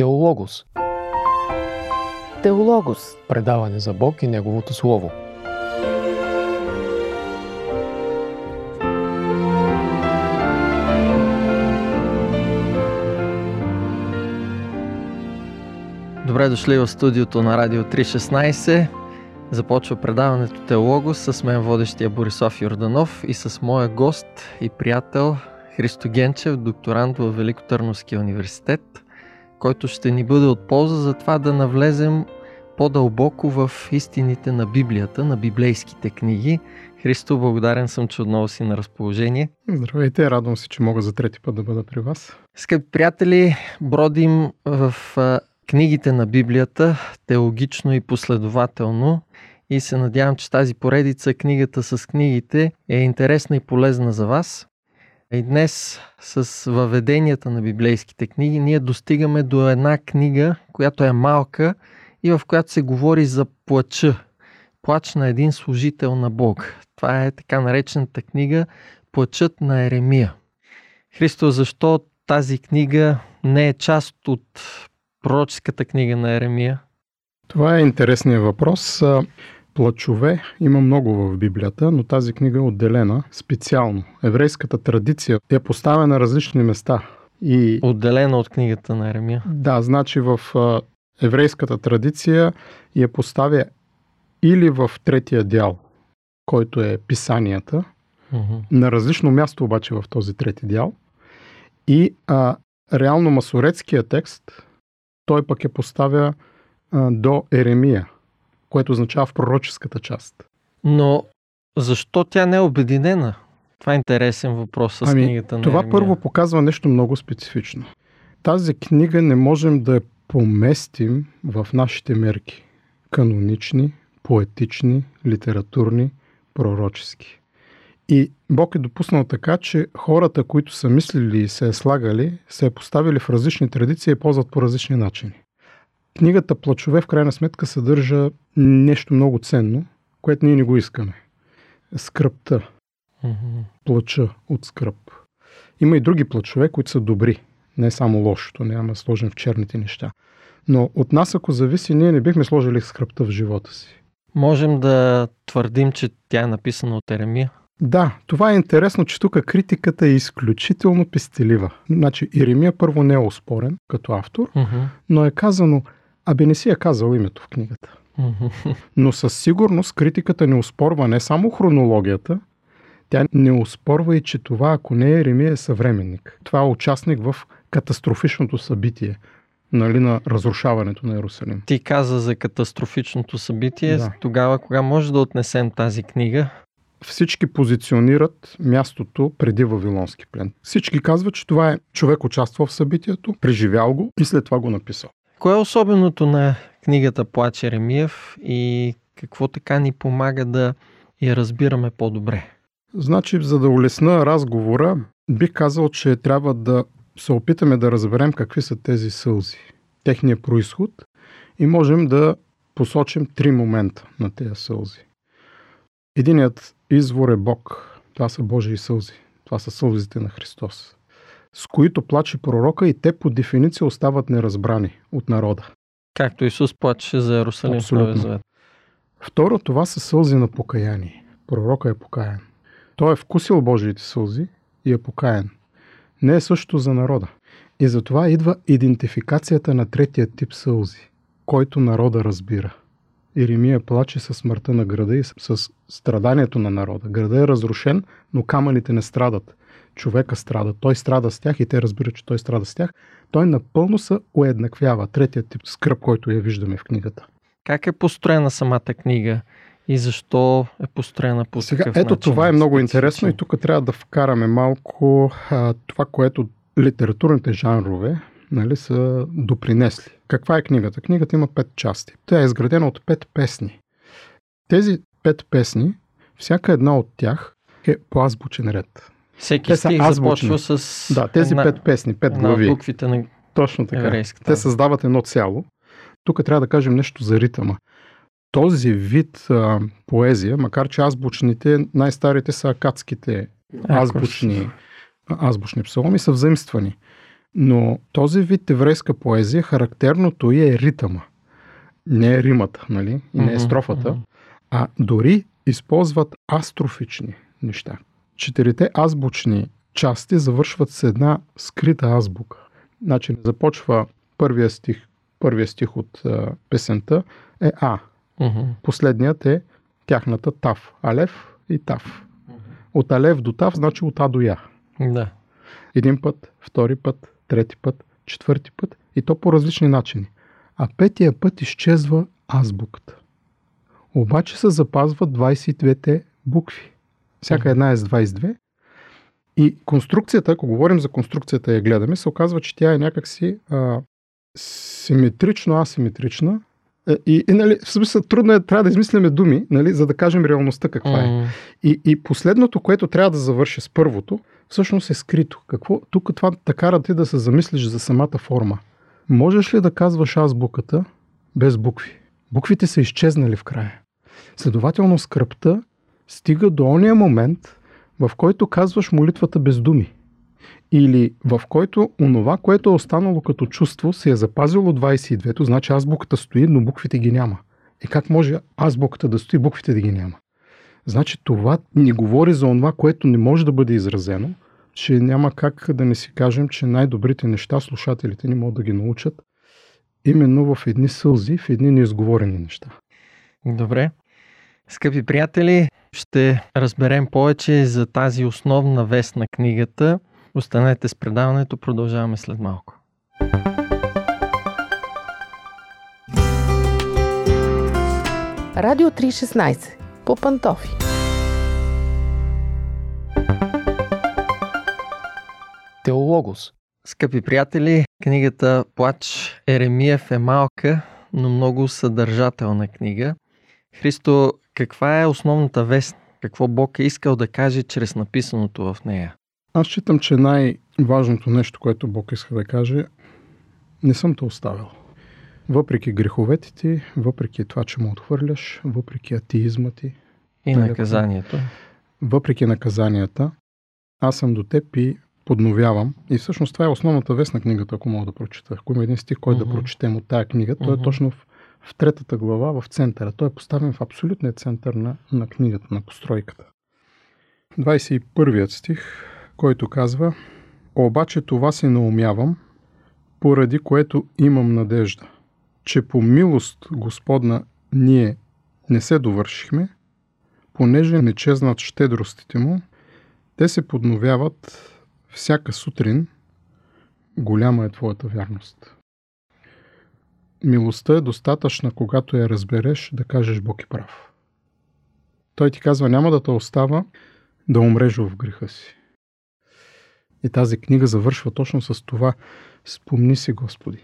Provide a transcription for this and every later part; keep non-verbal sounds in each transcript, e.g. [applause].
Теологос. Теологос. Предаване за Бог и Неговото Слово. Добре дошли в студиото на Радио 316. Започва предаването Теологос с мен водещия Борисов Йорданов и с моя гост и приятел Христо Генчев, докторант в Великотърновския университет, който ще ни бъде от полза за това да навлезем по-дълбоко в истините на Библията, на библейските книги. Христо, благодарен съм, че отново си на разположение. Здравейте, радвам се, че мога за трети път да бъда при вас. Скъпи приятели, бродим в книгите на Библията теологично и последователно и се надявам, че тази поредица, книгата с книгите, е интересна и полезна за вас. И днес с въведенията на библейските книги ние достигаме до една книга, която е малка и в която се говори за плача. Плач на един служител на Бог. Това е така наречената книга Плачът на Еремия. Христо, защо тази книга не е част от пророческата книга на Еремия? Това е интересният въпрос. Плачове има много в Библията, но тази книга е отделена специално. Еврейската традиция е поставена на различни места. И... Отделена от книгата на Еремия? Да, значи в еврейската традиция я поставя или в третия дял, който е писанията, uh-huh. на различно място обаче в този трети дял. И а, реално масоретския текст, той пък я поставя а, до Еремия – което означава в пророческата част. Но защо тя не е обединена? Това е интересен въпрос с ами, книгата на Това първо показва нещо много специфично. Тази книга не можем да я поместим в нашите мерки. Канонични, поетични, литературни, пророчески. И Бог е допуснал така, че хората, които са мислили и се е слагали, се е поставили в различни традиции и ползват по различни начини. Книгата Плачове в крайна сметка съдържа нещо много ценно, което ние не го искаме. Скръпта. Mm-hmm. Плача от скръп. Има и други плачове, които са добри. Не само лошото, няма да сложим в черните неща. Но от нас, ако зависи, ние не бихме сложили скръпта в живота си. Можем да твърдим, че тя е написана от Еремия? Да, това е интересно, че тук критиката е изключително пестелива. Значи, Иеремия първо не е оспорен като автор, uh-huh. но е казано – Абе не си е казал името в книгата. Но със сигурност критиката не успорва не само хронологията, тя не успорва и, че това, ако не е Еремия, е съвременник. Това е участник в катастрофичното събитие нали, на разрушаването на Иерусалим. Ти каза за катастрофичното събитие. Да. Тогава, кога може да отнесем тази книга? Всички позиционират мястото преди Вавилонски плен. Всички казват, че това е човек участвал в събитието, преживял го и след това го написал. Кое е особеното на книгата Плач Еремиев и какво така ни помага да я разбираме по-добре? Значи, за да улесна разговора, бих казал, че трябва да се опитаме да разберем какви са тези сълзи, техния происход и можем да посочим три момента на тези сълзи. Единият извор е Бог. Това са Божии сълзи. Това са сълзите на Христос с които плаче пророка и те по дефиниция остават неразбрани от народа. Както Исус плачеше за Иерусалим Абсолютно. Второ, това са сълзи на покаяние. Пророка е покаян. Той е вкусил Божиите сълзи и е покаян. Не е също за народа. И затова идва идентификацията на третия тип сълзи, който народа разбира. Иремия плаче със смъртта на града и с страданието на народа. Града е разрушен, но камъните не страдат човека страда, той страда с тях и те разбират, че той страда с тях, той напълно се уеднаквява. Третият тип скръп, който я виждаме в книгата. Как е построена самата книга? И защо е построена по Сега, ето начин? това е много интересно и тук трябва да вкараме малко а, това, което литературните жанрове нали, са допринесли. Каква е книгата? Книгата има пет части. Тя е изградена от пет песни. Тези пет песни, всяка една от тях е по азбучен ред. Всеки те стих започва с Да, тези една, пет песни, пет глави. буквите на Точно така. Еврейската. Те създават едно цяло. Тук трябва да кажем нещо за ритъма. Този вид а, поезия, макар че азбучните, най-старите са акадските азбучни, азбучни псалми, са взаимствани. Но този вид еврейска поезия, характерното й е ритъма. Не е римата, нали? И не е строфата. А дори използват астрофични неща. Четирите азбучни части завършват с една скрита азбука. Значи започва първия стих, първия стих от а, песента е А. Мгм. Последният е тяхната Тав. Алев и Тав. От Алев до Тав значи от А до Я. Да. Един път, втори път, трети път, четвърти път и то по различни начини. А петия път изчезва азбуката. Обаче се запазват 22-те букви. Всяка една е с 22. И конструкцията, ако говорим за конструкцията и я гледаме, се оказва, че тя е някакси а, симетрично-асиметрична. Е, И, и нали, в смисъл, трудно е, трябва да измисляме думи, нали, за да кажем реалността каква е. М, И, и последното, което трябва да завърши с първото, всъщност е скрито. Какво? Тук това те кара ти да се замислиш за самата форма. Можеш ли да казваш азбуката без букви? Буквите са изчезнали в края. Следователно скръпта стига до ония момент, в който казваш молитвата без думи. Или в който онова, което е останало като чувство, се е запазило 22-то, значи азбуката стои, но буквите ги няма. И как може азбуката да стои, буквите да ги няма? Значи това ни говори за това, което не може да бъде изразено, че няма как да не си кажем, че най-добрите неща слушателите ни могат да ги научат именно в едни сълзи, в едни неизговорени неща. Добре. Скъпи приятели, ще разберем повече за тази основна вест на книгата. Останете с предаването, продължаваме след малко. Радио 316 по Пантофи. Теологос. Скъпи приятели, книгата Плач Еремиев е малка, но много съдържателна книга. Христо, каква е основната вест? Какво Бог е искал да каже чрез написаното в нея? Аз считам, че най-важното нещо, което Бог иска да каже, не съм те оставил. Въпреки греховете ти, въпреки това, че му отхвърляш, въпреки атеизма ти, И наказанието. въпреки наказанията, аз съм до теб и подновявам. И всъщност това е основната вест на книгата, ако мога да прочета. Ако има един стих, който Мгм. да прочетем от тая книга, той Мгм. е точно в, в третата глава, в центъра. Той е поставен в абсолютния център на, на книгата, на постройката. 21 стих, който казва Обаче това си наумявам, поради което имам надежда, че по милост Господна ние не се довършихме, понеже не чезнат щедростите му, те се подновяват всяка сутрин. Голяма е твоята вярност. Милостта е достатъчна, когато я разбереш, да кажеш Бог е прав. Той ти казва, няма да те остава да умреш в греха си. И тази книга завършва точно с това. Спомни си, Господи.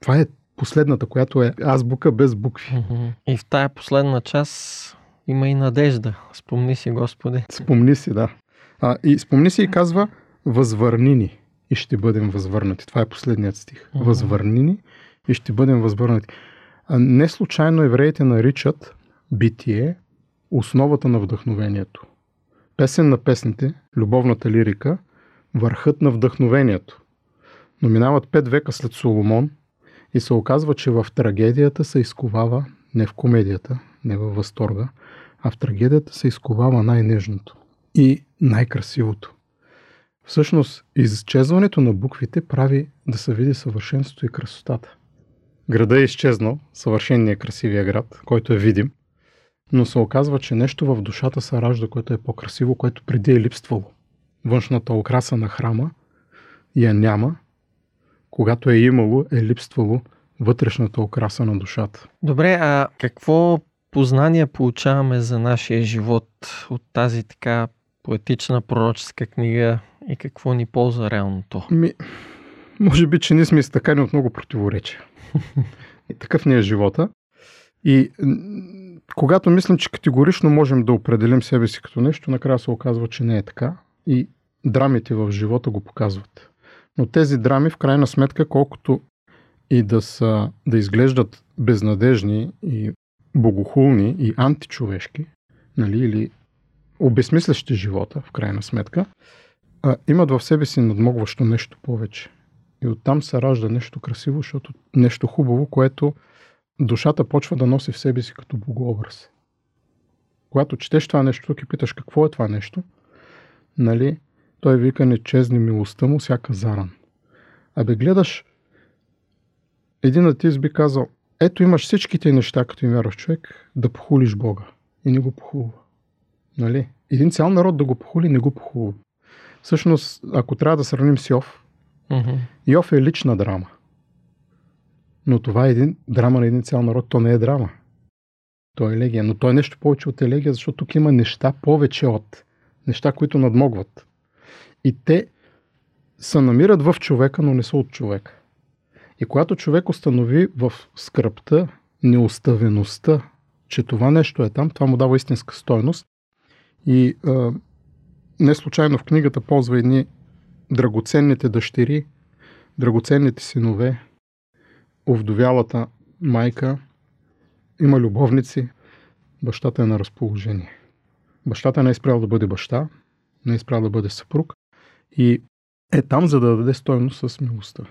Това е последната, която е азбука без букви. И в тая последна част има и надежда. Спомни си, Господи. Спомни си, да. А, и спомни си и казва, възвърни ни и ще бъдем възвърнати. Това е последният стих. Възвърни ни и ще бъдем възвърнати. Не случайно евреите наричат битие основата на вдъхновението. Песен на песните, любовната лирика, върхът на вдъхновението. Но минават пет века след Соломон и се оказва, че в трагедията се изковава не в комедията, не във възторга, а в трагедията се изковава най-нежното и най-красивото. Всъщност, изчезването на буквите прави да се види съвършенството и красотата. Града е изчезнал, съвършенният красивия град, който е видим, но се оказва, че нещо в душата се ражда, което е по-красиво, което преди е липствало. Външната окраса на храма я няма, когато е имало, е липствало вътрешната окраса на душата. Добре, а какво познание получаваме за нашия живот от тази така поетична пророческа книга и какво ни ползва реалното? Ми, може би, че ние сме изтъкани от много противоречия. И такъв ни е живота. И когато мислим, че категорично можем да определим себе си като нещо, накрая се оказва, че не е така. И драмите в живота го показват. Но тези драми, в крайна сметка, колкото и да са, да изглеждат безнадежни и богохулни и античовешки, нали, или обесмислящи живота, в крайна сметка, а, имат в себе си надмогващо нещо повече. И оттам се ражда нещо красиво, защото нещо хубаво, което душата почва да носи в себе си като богообраз. Когато четеш това нещо тук и питаш какво е това нещо, нали, той вика не чезни милостта му, всяка заран. Абе гледаш, един атист би казал, ето имаш всичките неща, като им вярваш човек, да похулиш Бога. И не го похулва. Нали? Един цял народ да го похули, не го похулва. Всъщност, ако трябва да сравним с Йов, Mm-hmm. Йов е лична драма. Но това е един драма на един цял народ. То не е драма. То е елегия. Но то е нещо повече от елегия, защото тук има неща повече от. Неща, които надмогват. И те се намират в човека, но не са от човека. И когато човек установи в скръпта, неоставеността, че това нещо е там, това му дава истинска стойност. И а, не случайно в книгата ползва едни драгоценните дъщери, драгоценните синове, овдовялата майка, има любовници, бащата е на разположение. Бащата не е спрял да бъде баща, не е спрял да бъде съпруг и е там, за да даде стойност с милостта.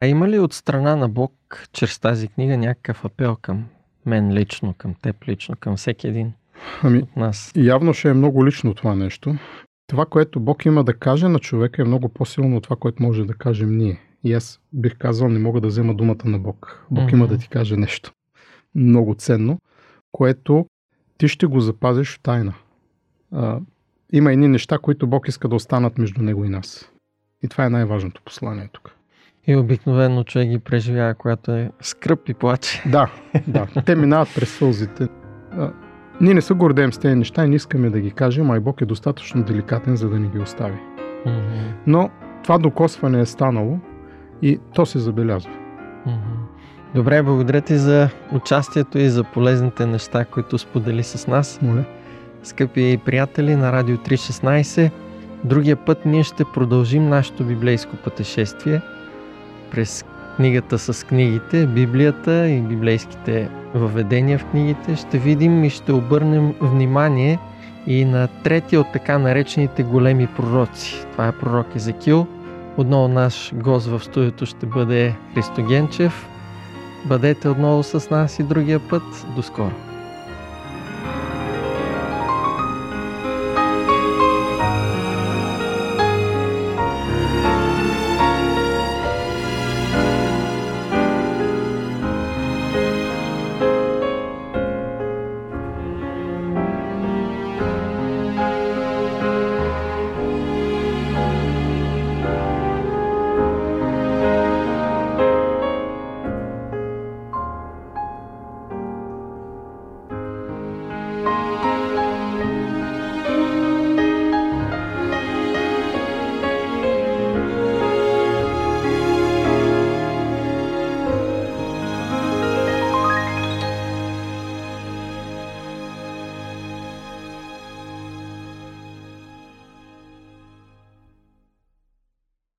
А има ли от страна на Бог, чрез тази книга, някакъв апел към мен лично, към теб лично, към всеки един Ами, от нас? явно ще е много лично това нещо. Това, което Бог има да каже на човека е много по-силно от това, което може да кажем ние. И аз бих казал, не мога да взема думата на Бог. Бог Мгм. има да ти каже нещо много ценно, което ти ще го запазиш в тайна. А, има едни неща, които Бог иска да останат между него и нас. И това е най-важното послание тук. И обикновено човек ги преживява, когато е скръп и плаче. Да, [laughs] да. Те минават през сълзите. Ние не се гордеем с тези неща и не искаме да ги кажем, а и Бог е достатъчно деликатен, за да ни ги остави. Мгм. Но това докосване е станало и то се забелязва. Мгм. Добре, благодаря ти за участието и за полезните неща, които сподели с нас. Моля. Скъпи приятели на Радио 316, другия път ние ще продължим нашето библейско пътешествие през книгата с книгите, Библията и библейските въведения в книгите. Ще видим и ще обърнем внимание и на третия от така наречените големи пророци. Това е пророк Езекил. Отново наш гост в студиото ще бъде Христо Генчев. Бъдете отново с нас и другия път. До скоро!